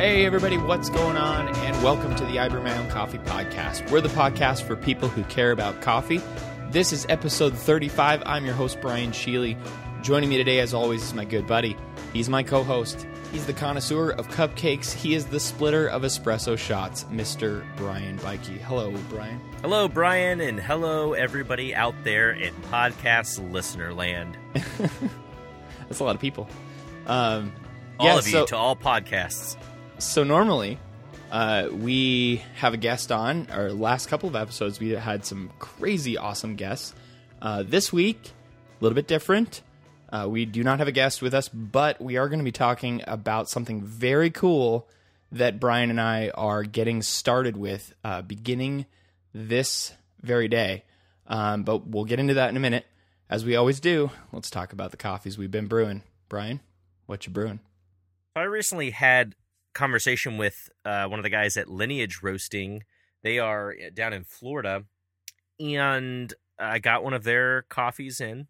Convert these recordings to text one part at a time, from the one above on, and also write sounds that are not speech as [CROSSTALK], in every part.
Hey, everybody, what's going on? And welcome to the I Brew My Own Coffee Podcast. We're the podcast for people who care about coffee. This is episode 35. I'm your host, Brian Sheely. Joining me today, as always, is my good buddy. He's my co host. He's the connoisseur of cupcakes. He is the splitter of espresso shots, Mr. Brian Bikey. Hello, Brian. Hello, Brian, and hello, everybody out there in podcast listener land. [LAUGHS] That's a lot of people. Um, All yeah, of you so- to all podcasts. So normally, uh, we have a guest on. Our last couple of episodes, we had some crazy awesome guests. Uh, this week, a little bit different. Uh, we do not have a guest with us, but we are going to be talking about something very cool that Brian and I are getting started with, uh, beginning this very day. Um, but we'll get into that in a minute. As we always do, let's talk about the coffees we've been brewing. Brian, what you brewing? I recently had conversation with uh, one of the guys at Lineage Roasting. They are uh, down in Florida, and I got one of their coffees in,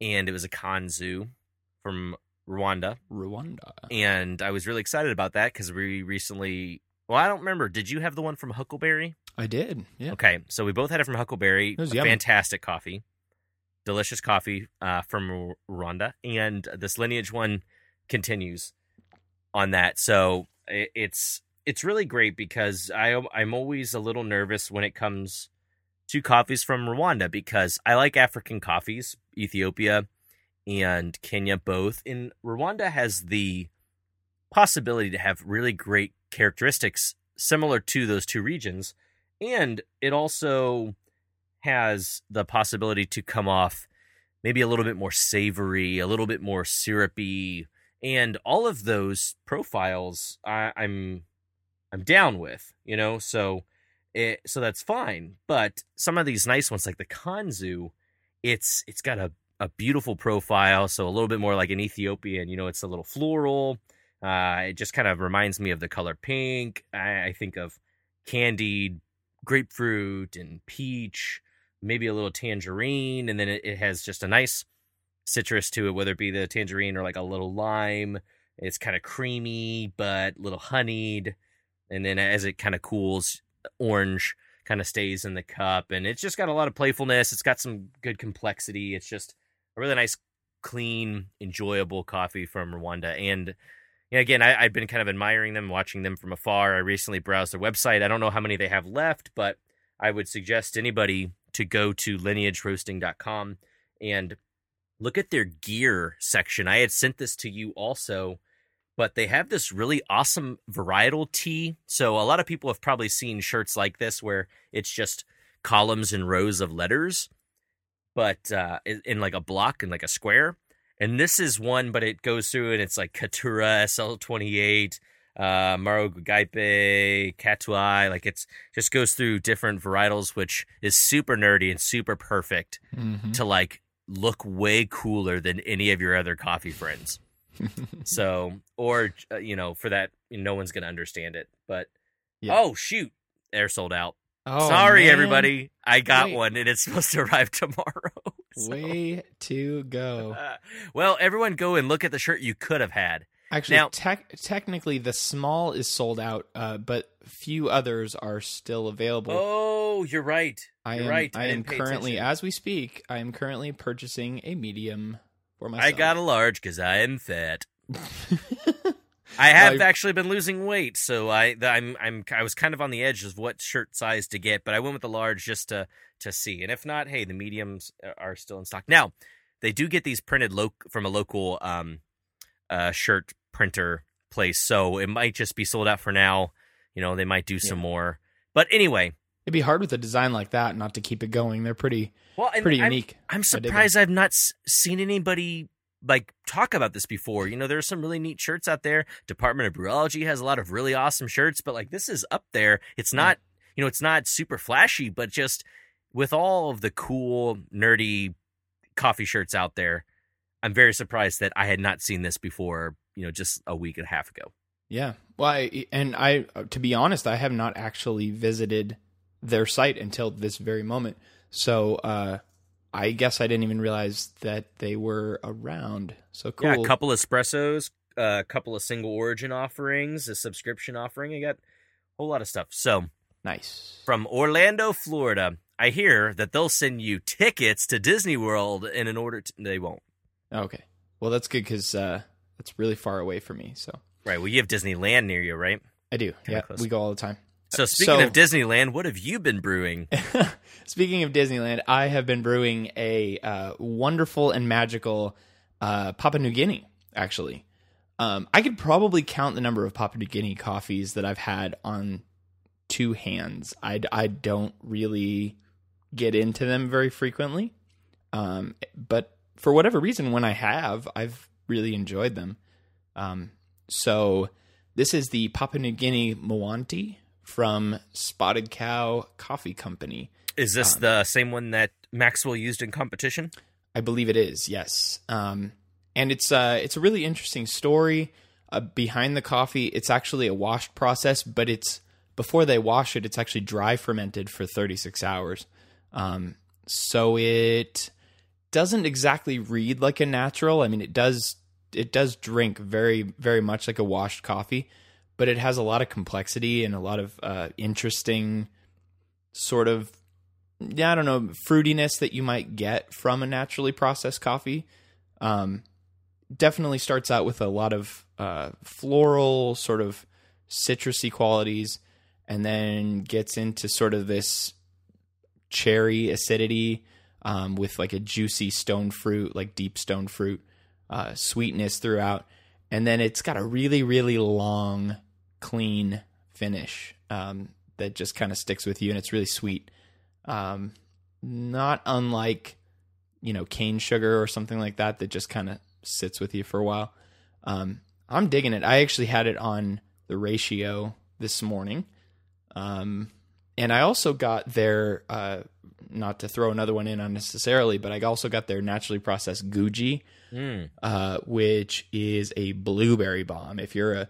and it was a Kanzu from Rwanda, Rwanda. and I was really excited about that because we recently. Well, I don't remember. Did you have the one from Huckleberry? I did. Yeah. Okay, so we both had it from Huckleberry. It was fantastic coffee, delicious coffee uh, from Rwanda, and this lineage one continues on that. So it's it's really great because I I'm always a little nervous when it comes to coffees from Rwanda because I like African coffees, Ethiopia and Kenya both. And Rwanda has the possibility to have really great characteristics similar to those two regions and it also has the possibility to come off maybe a little bit more savory, a little bit more syrupy, and all of those profiles I, I'm I'm down with, you know. So it so that's fine. But some of these nice ones, like the Kanzu, it's it's got a a beautiful profile, so a little bit more like an Ethiopian. You know, it's a little floral. Uh, it just kind of reminds me of the color pink. I, I think of candied grapefruit and peach, maybe a little tangerine, and then it, it has just a nice citrus to it, whether it be the tangerine or like a little lime. It's kind of creamy, but a little honeyed. And then as it kind of cools, orange kind of stays in the cup. And it's just got a lot of playfulness. It's got some good complexity. It's just a really nice, clean, enjoyable coffee from Rwanda. And yeah, again, I, I've been kind of admiring them, watching them from afar. I recently browsed their website. I don't know how many they have left, but I would suggest anybody to go to lineageroasting.com and look at their gear section. I had sent this to you also, but they have this really awesome varietal tee. So a lot of people have probably seen shirts like this where it's just columns and rows of letters, but uh, in, like a block and like a square. And this is one, but it goes through and it's like Caturra SL28, uh, Maro Gaipe, Catuai. Like it's just goes through different varietals, which is super nerdy and super perfect Mhm. to like look way cooler than any of your other coffee friends. [LAUGHS] so, or uh, you know, for that, no one's gonna understand it. But Yeah. oh shoot, they're sold out. Oh, Sorry, man. everybody. I got Wait. one, and it's supposed to arrive [LAUGHS] tomorrow. So, Way to go. uh, [LAUGHS] well, everyone, go and look at the shirt you could have had. Actually, Now- tec- technically, the small is sold out, uh, but few others are still available. Oh, you're right. I you're am, right. I, am currently, attention. as we speak, I am currently purchasing a medium for myself. I got a large because I am fat. [LAUGHS] I have Well, actually been losing weight, so I I'm I'm I was kind of on the edge of what shirt size to get, but I went with the large just to to see. And if not, hey, the mediums are still in stock. Now, they do get these printed lo- from a local um uh shirt printer place, so it might just be sold out for now. You know, they might do some Yeah. more. But anyway, It'd be hard with a design like that not to keep it going. They're pretty, well, pretty I'm- unique. I'm surprised I've not seen anybody like talk about this before. You know, there's some really neat shirts out there. Department of Brewology has a lot of really awesome shirts, but like this is up there. It's not, you know, it's not super flashy, but just with all of the cool nerdy coffee shirts out there, I'm very surprised that I had not seen this before. You know, just a week and a half ago. Yeah. Well, I, and I, to be honest, I have not actually visited their site until this very moment. So, uh, I guess I didn't even realize that they were around. So cool. Yeah, a couple espressos, a couple of single origin offerings, a subscription offering. I got a whole lot of stuff. So Nice. from Orlando, Florida, I hear that they'll send you tickets to Disney World, in order to, they won't. Okay. Well, that's good because uh, that's really far away from me. So Right. Well, you have Disneyland near you, right? I do. Kinda yeah, close. we go all the time. So speaking so- of Disneyland, what have you been brewing? [LAUGHS] Speaking of Disneyland, I have been brewing a uh, wonderful and magical uh, Papua New Guinea. Actually, um, I could probably count the number of Papua New Guinea coffees that I've had on two hands. I, I don't really get into them very frequently, um, but for whatever reason, when I have, I've really enjoyed them. Um, so this is the Papua New Guinea Moanti from Spotted Cow Coffee Company. Is this the same one that Maxwell used in competition? I believe it is. Yes. Um, and it's uh, it's a really interesting story uh, behind the coffee. It's actually a washed process, but it's before they wash it, it's actually dry fermented for 36 hours. Um, so it doesn't exactly read like a natural. I mean, it does it does drink very very much like a washed coffee, but it has a lot of complexity and a lot of uh, interesting sort of yeah, I don't know, fruitiness that you might get from a naturally processed coffee. Um, definitely starts out with a lot of uh, floral, sort of citrusy qualities, and then gets into sort of this cherry acidity um, with like a juicy stone fruit, like deep stone fruit uh, sweetness throughout. And then it's got a really, really long, clean finish um, that just kind of sticks with you, and it's really sweet um, not unlike you know cane sugar or something like that that just kind of sits with you for a while. Um, I'm digging it. I actually had it on the ratio this morning, um, and I also got their uh, not to throw another one in unnecessarily, but I also got their naturally processed Guji, Mm. uh, which is a blueberry bomb. If you're a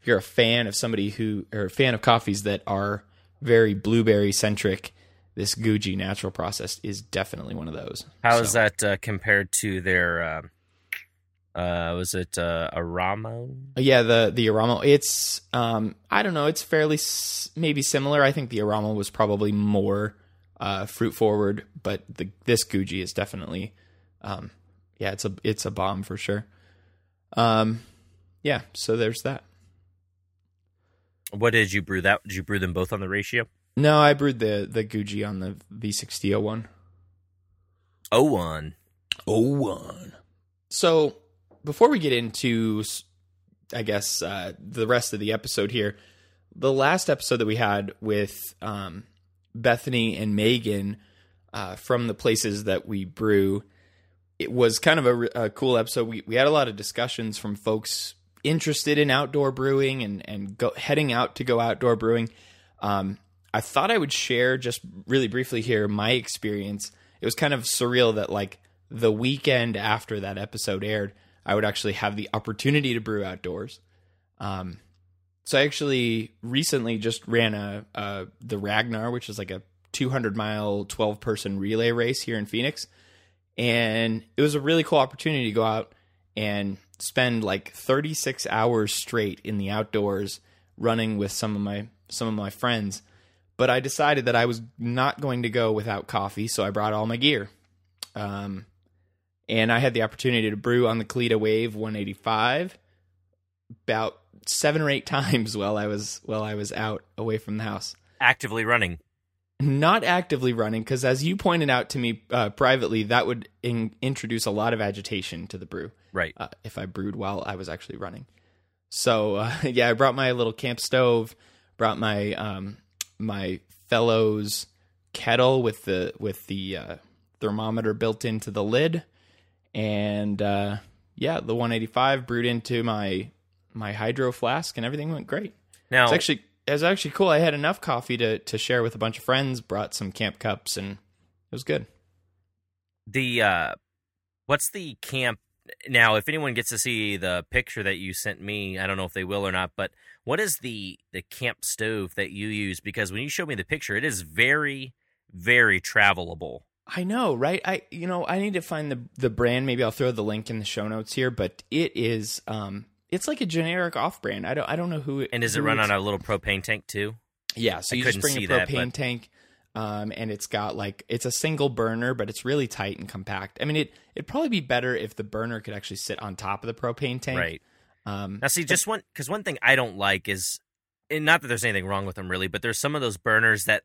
if you're a fan of somebody who or a fan of coffees that are very blueberry centric, this Guji natural processed is definitely one of those. How is So, that uh, compared to their? Uh, uh, was it uh, Aramo? Yeah, the the Aramo. It's um I don't know. It's fairly s- maybe similar. I think the Aramo was probably more uh, fruit forward, but the this Guji is definitely um yeah it's a it's a bomb for sure. Um yeah, so there's that. What did you brew? That did you brew them both on the ratio? No, I brewed the the Guji on the V60 one. Oh one. Oh one. So before we get into, I guess uh, the rest of the episode here, the last episode that we had with um, Bethany and Megan uh, from the places that we brew, it was kind of a, a cool episode. We we had a lot of discussions from folks interested in outdoor brewing and and go, heading out to go outdoor brewing. Um, I thought I would share just really briefly here my experience. It was kind of surreal that like the weekend after that episode aired, I would actually have the opportunity to brew outdoors. Um, so I actually recently just ran a, a the Ragnar, which is like a 200 mile, 12 person relay race here in Phoenix, and it was a really cool opportunity to go out and spend like 36 hours straight in the outdoors running with some of my some of my friends but I decided that I was not going to go without coffee, so I brought all my gear. Um, and I had the opportunity to brew on the Kalita Wave 185 about seven or eight [LAUGHS] times while I was while I was out away from the house. Actively running. Not actively running, because as you pointed out to me uh, privately, that would in- introduce a lot of agitation to the brew Right. uh, if I brewed while I was actually running. So uh, [LAUGHS] yeah, I brought my little camp stove, brought my um, my fellows kettle with the with the uh, thermometer built into the lid, and uh, yeah, the 185 brewed into my my hydro flask, and everything went great. Now, It's actually it was actually cool. I had enough coffee to to share with a bunch of friends. Brought some camp cups, and it was good. the uh, what's the camp? Now, if anyone gets to see the picture that you sent me, I don't know if they will or not. But what is the the camp stove that you use? Because when you showed me the picture, it is very, very travelable. I know, right? I you know, I need to find the the brand. Maybe I'll throw the link in the show notes here, but it is um it's like a generic off-brand. I don't I don't know who. And does it run on a little propane tank too? Yeah, so I you just bring a that, propane but- tank, um, and it's got like it's a single burner, but it's really tight and compact. I mean, it it'd probably be better if the burner could actually sit on top of the propane tank. Right. Um, Now, see, just one because one thing I don't like is, and not that there's anything wrong with them really, but there's some of those burners that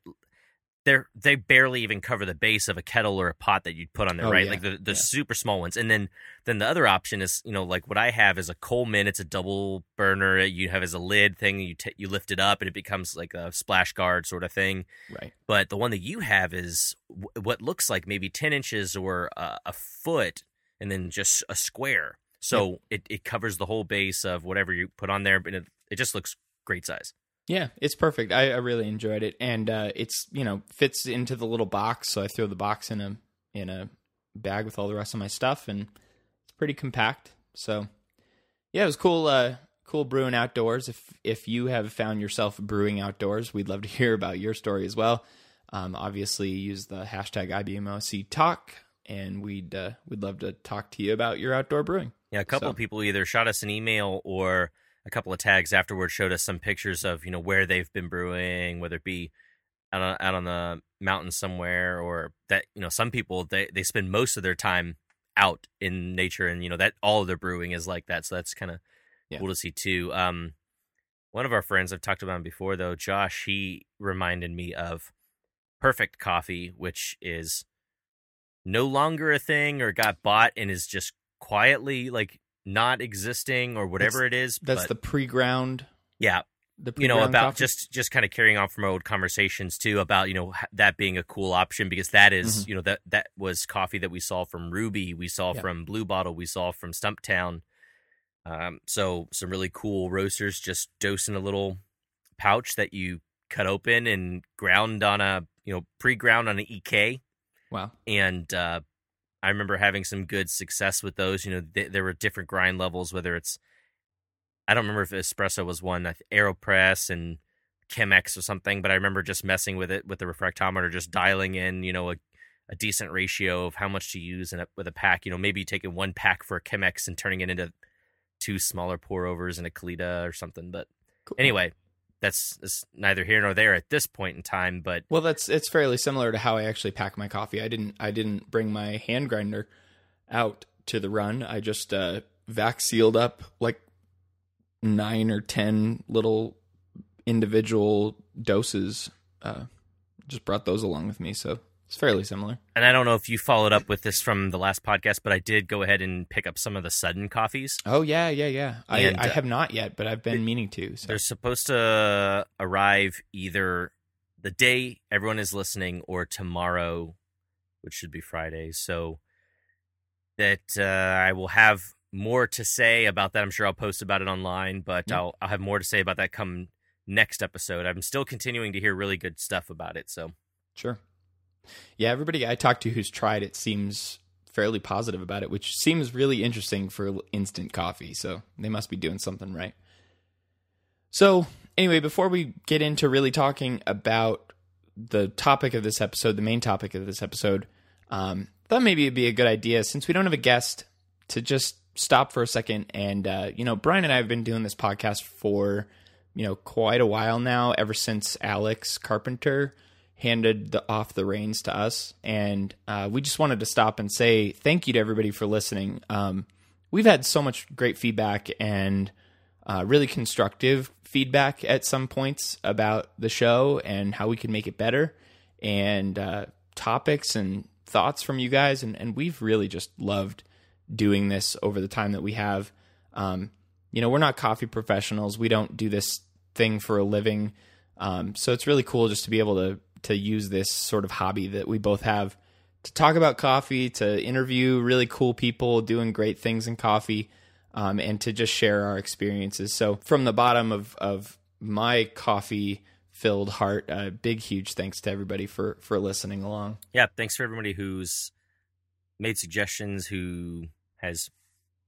they're they barely even cover the base of a kettle or a pot that you'd put on there, Oh, right? yeah, Like the the yeah. super small ones, and then then the other option is you know like what I have is a Coleman. It's a double burner. You have as a lid thing. You t- you lift it up and it becomes like a splash guard sort of thing. right. But the one that you have is w- what looks like maybe 10 inches or uh, a foot and then just a square. So it, it covers the whole base of whatever you put on there, but it, it just looks great size. Yeah, it's perfect. I, I really enjoyed it, and uh, it's you know fits into the little box. So I throw the box in a in a bag with all the rest of my stuff, and it's pretty compact. So yeah, it was cool. Uh, cool brewing outdoors. If if you have found yourself brewing outdoors, we'd love to [LAUGHS] hear about your story as well. Um, obviously, use the hashtag IBMOC talk, and we'd uh, we'd love to talk to you about your outdoor brewing. Yeah, a couple So- of people either shot us an email or a couple of tags afterwards showed us some pictures of you know where they've been brewing, whether it be out on, out on the mountain somewhere or that you know some people they they spend most of their time out in nature and you know that all of their brewing is like that. So that's kind of Yeah. cool to see too. Um, one of our friends I've talked about him before though, Josh, he reminded me of Perfect Coffee, which is no longer a thing or got bought and is just quietly like not existing or whatever it is. That's but the pre-ground. yeah, The you know pre-ground about coffee? just just kind of carrying on from our old conversations too about you know that being a cool option because that is, Mhm. you know that that was coffee that we saw from Ruby, we saw Yeah. from Blue Bottle, we saw from Stumptown. Um, so some really cool roasters just dosing a little pouch that you cut open and ground on a you know pre-ground on an EK wow. and uh, I remember having some good success with those. You know, th- there were different grind levels, whether it's I don't remember if espresso was one, Aeropress and Chemex or something, but I remember just messing with it with the refractometer, just dialing in, you know, a, a decent ratio of how much to use in a, with a pack. You know, maybe taking one pack for a Chemex and turning it into two smaller pour overs and a Kalita or something. But Cool. anyway, that's, that's neither here nor there at this point in time. But Well, that's it's fairly similar to how I actually pack my coffee. I didn't I didn't bring my hand grinder out to the run. I just uh, vac sealed up like nine or ten little individual doses. Uh, just brought those along with me, so it's fairly similar. and I don't know if you followed up with this from the last podcast, but I did go ahead and pick up some of the sudden coffees. Oh yeah, yeah, yeah. I, And, I uh, have not yet, but I've been meaning to. So. They're supposed to arrive either the day everyone is listening or tomorrow, which should be Friday. So that uh, I will have more to say about that. I'm sure I'll post about it online, but. I'll I'll have more to say about that come next episode. I'm still continuing to hear really good stuff about it. So Sure. Yeah, everybody I talked to who's tried it seems fairly positive about it, which seems really interesting for instant coffee. So they must be doing something right. So, anyway, before we get into really talking about the topic of this episode, the main topic of this episode, um, thought maybe it'd be a good idea since we don't have a guest to just stop for a second. And, uh, you know, Brian and I have been doing this podcast for, you know, quite a while now, ever since Alex Carpenter handed the off the reins to us, and uh, we just wanted to stop and say thank you to everybody for listening. Um, we've had so much great feedback and uh, really constructive feedback at some points about the show and how we can make it better, and uh, topics and thoughts from you guys, and, and we've really just loved doing this over the time that we have. Um, you know, we're not coffee professionals. We don't do this thing for a living. Um, so it's really cool just to be able to to use this sort of hobby that we both have to talk about coffee, to interview really cool people doing great things in coffee, um, and to just share our experiences. So from the bottom of of my coffee filled heart, a big huge thanks to everybody for for listening along. yeah, thanks for everybody who's made suggestions, who has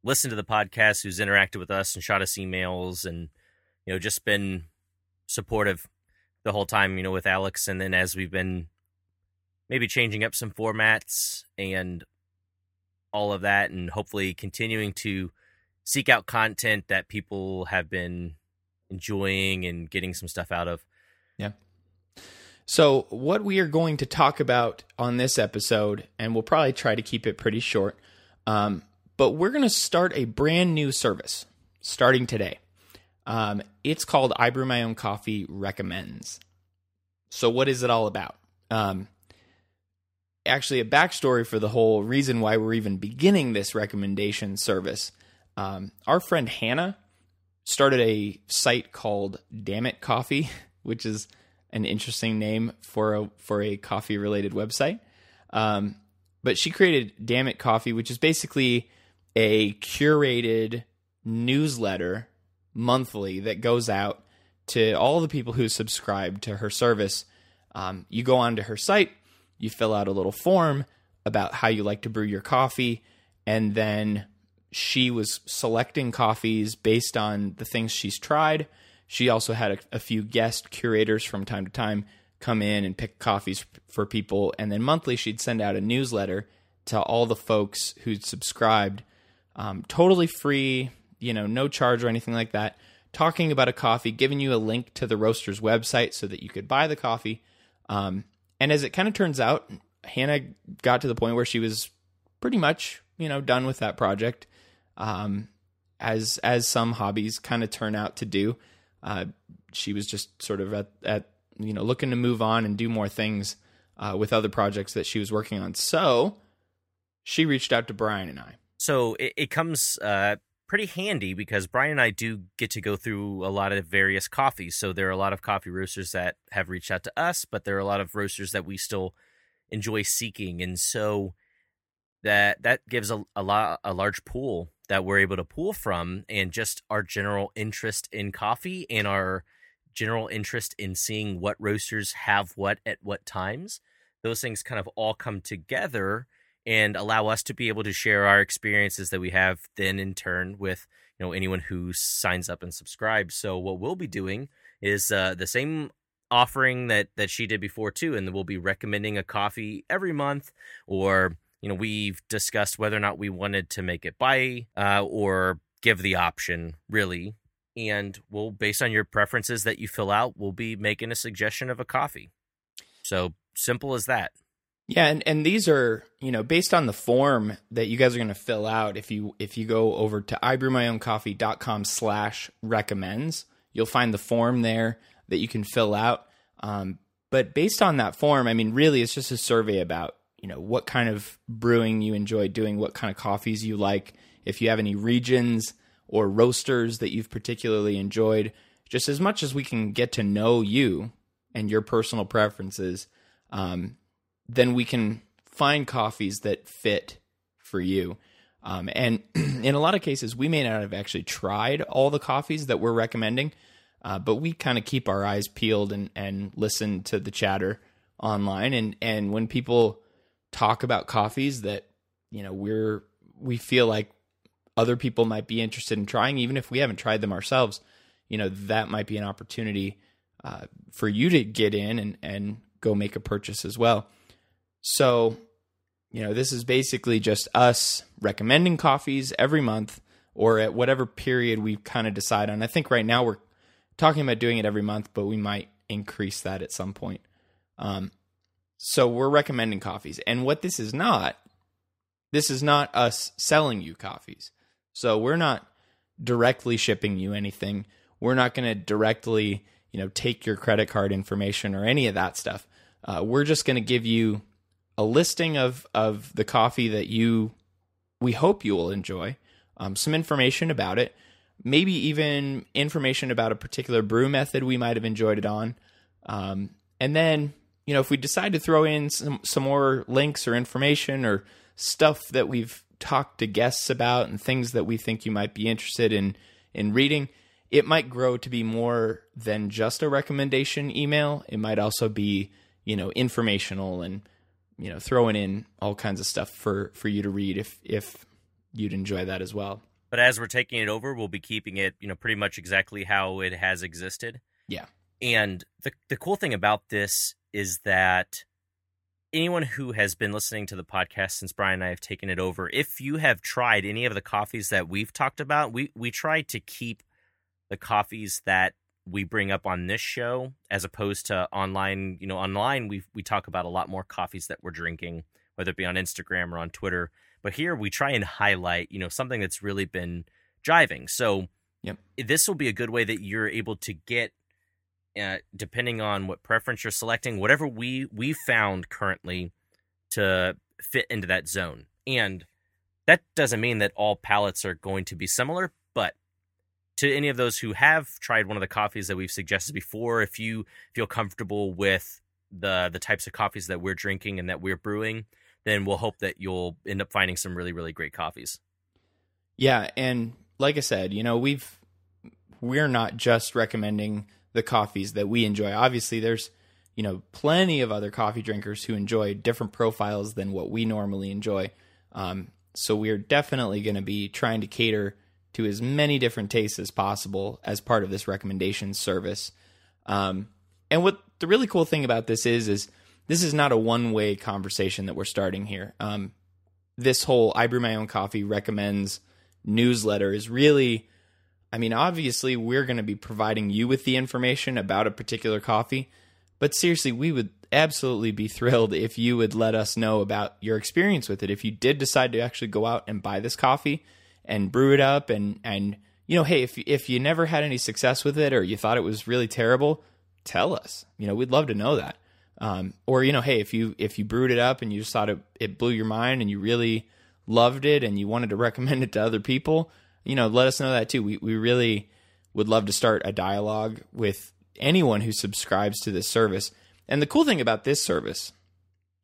listened to the podcast, who's interacted with us and shot us emails, and you know just been supportive the whole time. You know, with Alex, and then as we've been maybe changing up some formats and all of that, and hopefully continuing to seek out content that people have been enjoying and getting some stuff out of. Yeah. So, what we are going to talk about on this episode, and we'll probably try to keep it pretty short, um, but we're going to start a brand new service starting today. Um, it's called I Brew My Own Coffee Recommends. So, what is it all about? Um, actually, a backstory for the whole reason why we're even beginning this recommendation service. Um, our friend Hannah started a site called Damn It Coffee, [LAUGHS] which is an interesting name for a for a coffee related website. Um, but she created Damn It Coffee, which is basically a curated newsletter monthly that goes out to all the people who subscribe to her service. Um, you go onto her site, you fill out a little form about how you like to brew your coffee, and then she was selecting coffees based on the things she's tried. She also had a, a, few guest curators from time to time come in and pick coffees for people. And then monthly, she'd send out a newsletter to all the folks who'd subscribed, um, totally free, you know, no charge or anything like that, talking about a coffee, giving you a link to the roaster's website so that you could buy the coffee. Um, and as it kind of turns out, Hannah got to the point where she was pretty much, you know, done with that project um, as as some hobbies kind of turn out to do. Uh, she was just sort of at, at you know looking to move on and do more things uh, with other projects that she was working on. So she reached out to Brian and I. So it, it comes uh, pretty handy because Brian and I do get to go through a lot of various coffees. So there are a lot of coffee roasters that have reached out to us, but there are a lot of roasters that we still enjoy seeking, and so that that gives a, a lot a large pool that we're able to pull from and just our general interest in coffee and our general interest in seeing what roasters have what at what times those things kind of all come together and allow us to be able to share our experiences that we have then in turn with you know anyone who signs up and subscribes so what we'll be doing is uh, the same offering that that she did before too and we'll be recommending a coffee every month or you know, we've discussed whether or not we wanted to make it buy uh, or give the option, really. And we'll, based on your preferences that you fill out, we'll be making a suggestion of a coffee. So simple as that. Yeah, and, and these are, you know, based on the form that you guys are to fill out. If you if you go over to ibrewmyowncoffee.com slash recommends, you'll find the form there that you can fill out. Um, but based on that form, I mean, really, it's just a survey about you know what kind of brewing you enjoy doing, what kind of coffees you like, if you have any regions or roasters that you've particularly enjoyed. Just as much as we can get to know you and your personal preferences, um, then we can find coffees that fit for you. Um, and [CLEARS THROAT] in a lot of cases, we may not have actually tried all the coffees that we're recommending, uh, but we kind of keep our eyes peeled and, and listen to the chatter online. And, and when people talk about coffees that you know we're we feel like other people might be interested in trying, even if we haven't tried them ourselves. You know that might be an opportunity uh, for you to get in and and go make a purchase as well. So, you know, this is basically just us recommending coffees every month or at whatever period we kind of decide on. I think right now we're talking about doing it every month, but we might increase that at some point. Um, so we're recommending coffees. And what this is not, this is not us selling you coffees. So we're not directly shipping you anything. We're not going to directly, you know, take your credit card information or any of that stuff. Uh, we're just going to give you a listing of of the coffee that you we hope you will enjoy, um, some information about it, maybe even information about a particular brew method we might have enjoyed it on, um, and then you know, if we decide to throw in some, some more links or information or stuff that we've talked to guests about and things that we think you might be interested in in reading, it might grow to be more than just a recommendation email. It might also be, you know, informational and you know, throwing in all kinds of stuff for for you to read if if you'd enjoy that as well. But as we're taking it over, we'll be keeping it, you know, pretty much exactly how it has existed. Yeah. And the the cool thing about this is that anyone who has been listening to the podcast since Brian and I have taken it over, if you have tried any of the coffees that we've talked about, we we try to keep the coffees that we bring up on this show as opposed to online. You know, online we we talk about a lot more coffees that we're drinking, whether it be on Instagram or on Twitter. But here we try and highlight, you know, something that's really been driving. So Yep. this will be a good way that you're able to get uh, depending on what preference you're selecting, whatever we we found currently to fit into that zone. And that doesn't mean that all palettes are going to be similar, but to any of those who have tried one of the coffees that we've suggested before, if you feel comfortable with the the types of coffees that we're drinking and that we're brewing, then we'll hope that you'll end up finding some really really great coffees. Yeah, and like I said, you know, we've we're not just recommending the coffees that we enjoy. Obviously, there's you know plenty of other coffee drinkers who enjoy different profiles than what we normally enjoy. Um, so we're definitely going to be trying to cater to as many different tastes as possible as part of this recommendation service. Um, and what the really cool thing about this is is this is not a one way conversation that we're starting here. Um, this whole I brew my own coffee recommends newsletter is really I mean, obviously, we're going to be providing you with the information about a particular coffee, but seriously, we would absolutely be thrilled if you would let us know about your experience with it. If you did decide to actually go out and buy this coffee and brew it up, and and you know, hey, if if you never had any success with it or you thought it was really terrible, tell us. You know, we'd love to know that. Um, or you know, hey, if you if you brewed it up and you just thought it it blew your mind and you really loved it and you wanted to [LAUGHS] recommend it to other people you know, let us know that too. We we really would love to start a dialogue with anyone who subscribes to this service. And the cool thing about this service,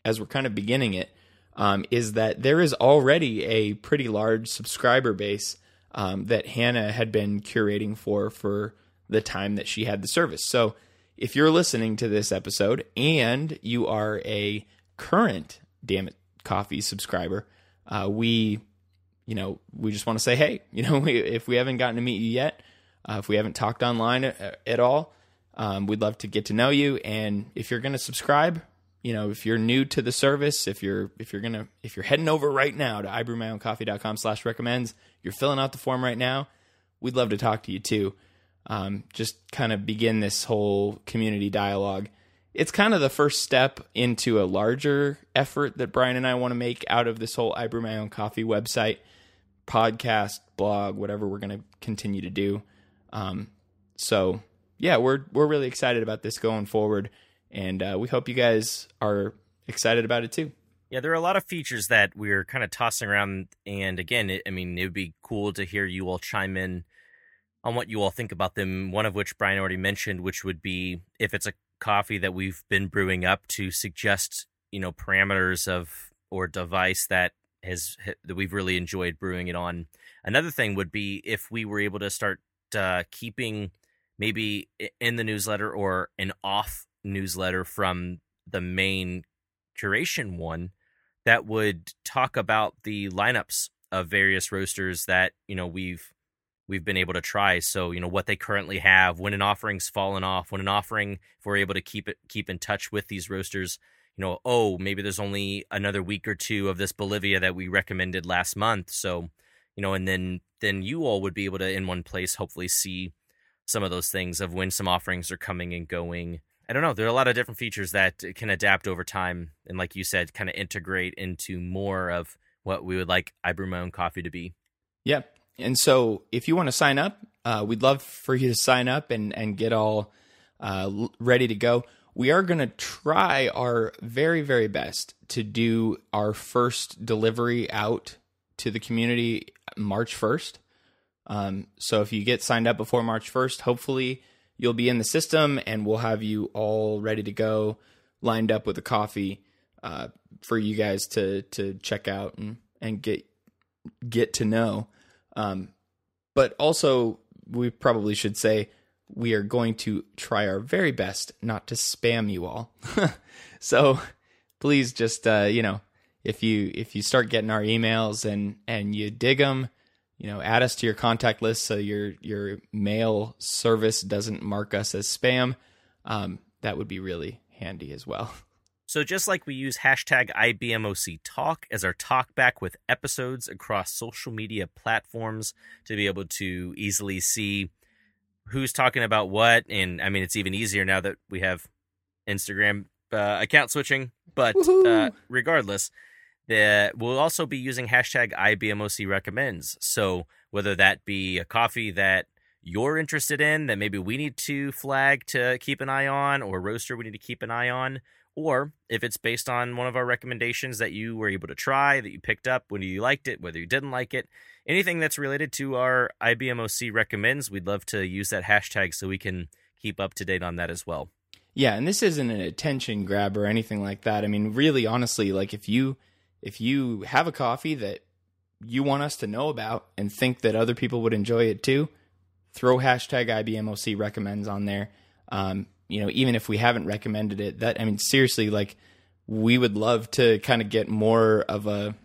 as we're kind of beginning it, um, is that there is already a pretty large subscriber base um, that Hannah had been curating for for the time that she had the service. So if you're listening to this episode and you are a current Damn It Coffee subscriber, uh, we you know, we just want to say, hey, [LAUGHS] you know, we, if we haven't gotten to meet you yet, uh, if we haven't talked online at, at all, um, we'd love to get to know you. And if you're going to subscribe, you know, if you're new to the service, if you're if you're gonna if you're heading over right now to ibrewmyowncoffee.com slash recommends, you're filling out the form right now, we'd love to talk to you too. Um, just kind of begin this whole community dialogue. It's kind of the first step into a larger effort that Brian and I want to make out of this whole I Brew My Own Coffee website podcast, blog, whatever we're going to continue to do. Um, so yeah, we're we're really excited about this going forward, and uh, we hope you guys are excited about it too. Yeah, there are a lot of features that we're kind of tossing around, and again, it, I mean, it would be cool to hear you all chime in on what you all think about them. One of which Brian already mentioned, which would be if it's a coffee that we've been brewing up to suggest, you know, parameters of or device that has that we've really enjoyed brewing it on. Another thing would be if we were able to start uh, keeping maybe in the newsletter or an off newsletter from the main curation one that would talk about the lineups of various roasters that you know we've we've been able to try so you know what they currently have when an offering's fallen off when an offering if we're able to keep it keep in touch with these roasters you know, oh, maybe there's only another week or two of this Bolivia that we recommended last month. So, you know, and then then you all would be able to in one place hopefully see some of those things of when some offerings are coming and going. I don't know. There are a lot of different features that can adapt over time, and like you said, kind of integrate into more of what we would like I brew my own coffee to be. Yeah, and so if you want to sign up, uh, we'd love for you to sign up and and get all uh, ready to go we are going to try our very, very best to do our first delivery out to the community March 1st. Um, so if you get signed up before March 1st, hopefully you'll be in the system and we'll have you all ready to go, lined up with a coffee uh, for you guys to to check out and, and get get to know. Um, but also, we probably should say we are going to try our very best not to spam you all. [LAUGHS] so please just uh, you know if you if you start getting our emails and and you dig them, you know, add us to your contact list so your your mail service doesn't mark us as spam. Um, that would be really handy as well. [LAUGHS] So, just like we use hashtag IBMOC Talk as our talkback with episodes across social media platforms to be able to easily see who's talking about what. And I mean, it's even easier now that we have Instagram uh, account switching. But uh, regardless, the, we'll also be using hashtag IBMOC recommends. So, whether that be a coffee that you're interested in that maybe we need to flag to keep an eye on, or roaster we need to keep an eye on, or if it's based on one of our recommendations that you were able to try, that you picked up, whether you liked it, whether you didn't like it, anything that's related to our IBMOC recommends, we'd love to use that hashtag so we can keep up to date on that as well. Yeah, and this isn't an attention grab or anything like that. I mean, really honestly, like if you if you have a coffee that you want us to know about and think that other people would enjoy it too, throw hashtag IBMOC recommends on there. Um, you know, even if we haven't recommended it, that I mean, seriously, like we would love to kind of get more of a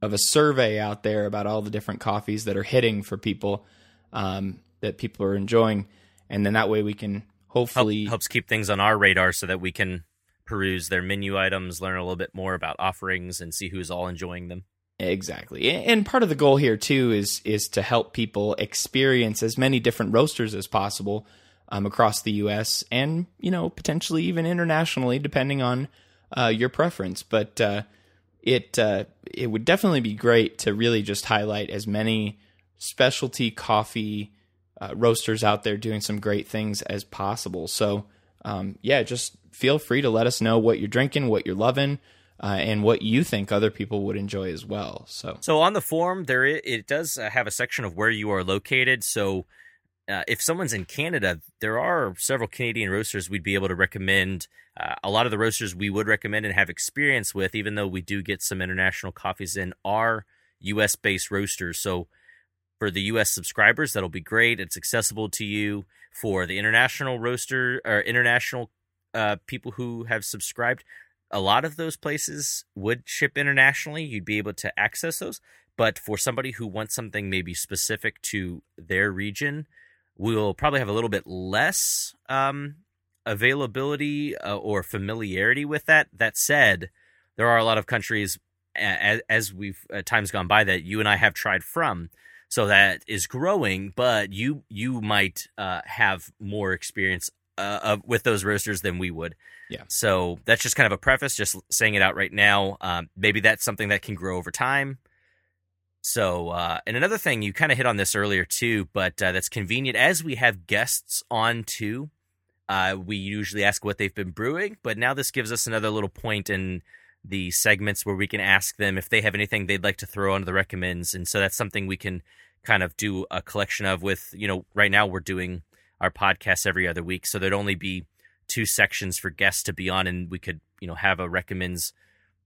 of a survey out there about all the different coffees that are hitting for people um, that people are enjoying, and then that way we can hopefully Help, helps keep things on our radar so that we can peruse their menu items, learn a little bit more about offerings, and see who's all enjoying them. Exactly. And part of the goal here too is is to help people experience as many different roasters as possible um, across the U.S. and you know potentially even internationally, depending on uh, your preference. But uh, it uh, it would definitely be great to really just highlight as many specialty coffee uh, roasters out there doing some great things as possible. So um, yeah, just feel free to let us know what you're drinking, what you're loving uh, and what you think other people would enjoy as well. So, so on the form, there is, it does uh, have a section of where you are located. So, uh, if someone's in Canada, there are several Canadian roasters we'd be able to recommend. Uh, a lot of the roasters we would recommend and have experience with, even though we do get some international coffees in, are U.S. based roasters. So, for the U.S. subscribers, that'll be great. It's accessible to you. For the international roaster or international uh, people who have subscribed, a lot of those places would ship internationally. You'd be able to access those. But for somebody who wants something maybe specific to their region, we'll probably have a little bit less um, availability uh, or familiarity with that. That said, there are a lot of countries, as, as we've uh, times gone by, that you and I have tried from. So that is growing, but you you might uh, have more experience uh, of, with those roasters than we would. Yeah. So that's just kind of a preface, just saying it out right now. Um, maybe that's something that can grow over time. So, uh, and another thing, you kind of hit on this earlier too, but uh, that's convenient as we have guests on too. Uh, we usually ask what they've been brewing, but now this gives us another little point in the segments where we can ask them if they have anything they'd like to throw onto the recommends. And so that's something we can kind of do a collection of with, you know, right now we're doing our podcast every other week. So there'd only be two sections for guests to be on, and we could you know have a recommends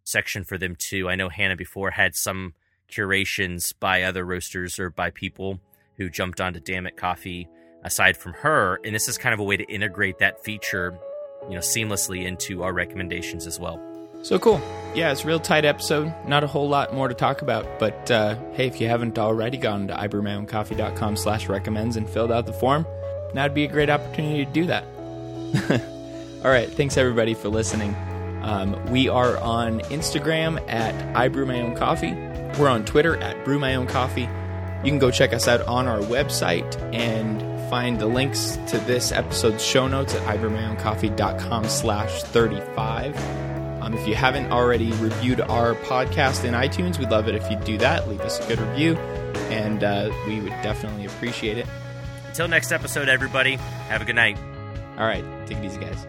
section for them too. I know Hannah before had some curations by other roasters or by people who jumped onto Damn It Coffee aside from her, and this is kind of a way to integrate that feature, you know, seamlessly into our recommendations as well. So cool. Yeah, it's a real tight episode. Not a whole lot more to talk about, but uh, hey, if you haven't already gone to ibrewmyowncoffee.com slash recommends and filled out the form, that'd be a great opportunity to do that. [LAUGHS] All right. Thanks everybody for listening. Um, we are on Instagram at I Brew My Own Coffee. We're on Twitter at Brew My Own Coffee. You can go check us out on our website and find the links to this episode's show notes at ibrewmyowncoffee.com slash 35. Um, if you haven't already reviewed our podcast in iTunes, we'd love it if you'd do that. Leave us a good review, and uh, we would definitely appreciate it. Until next episode, everybody, have a good night. All right. Take it easy, guys.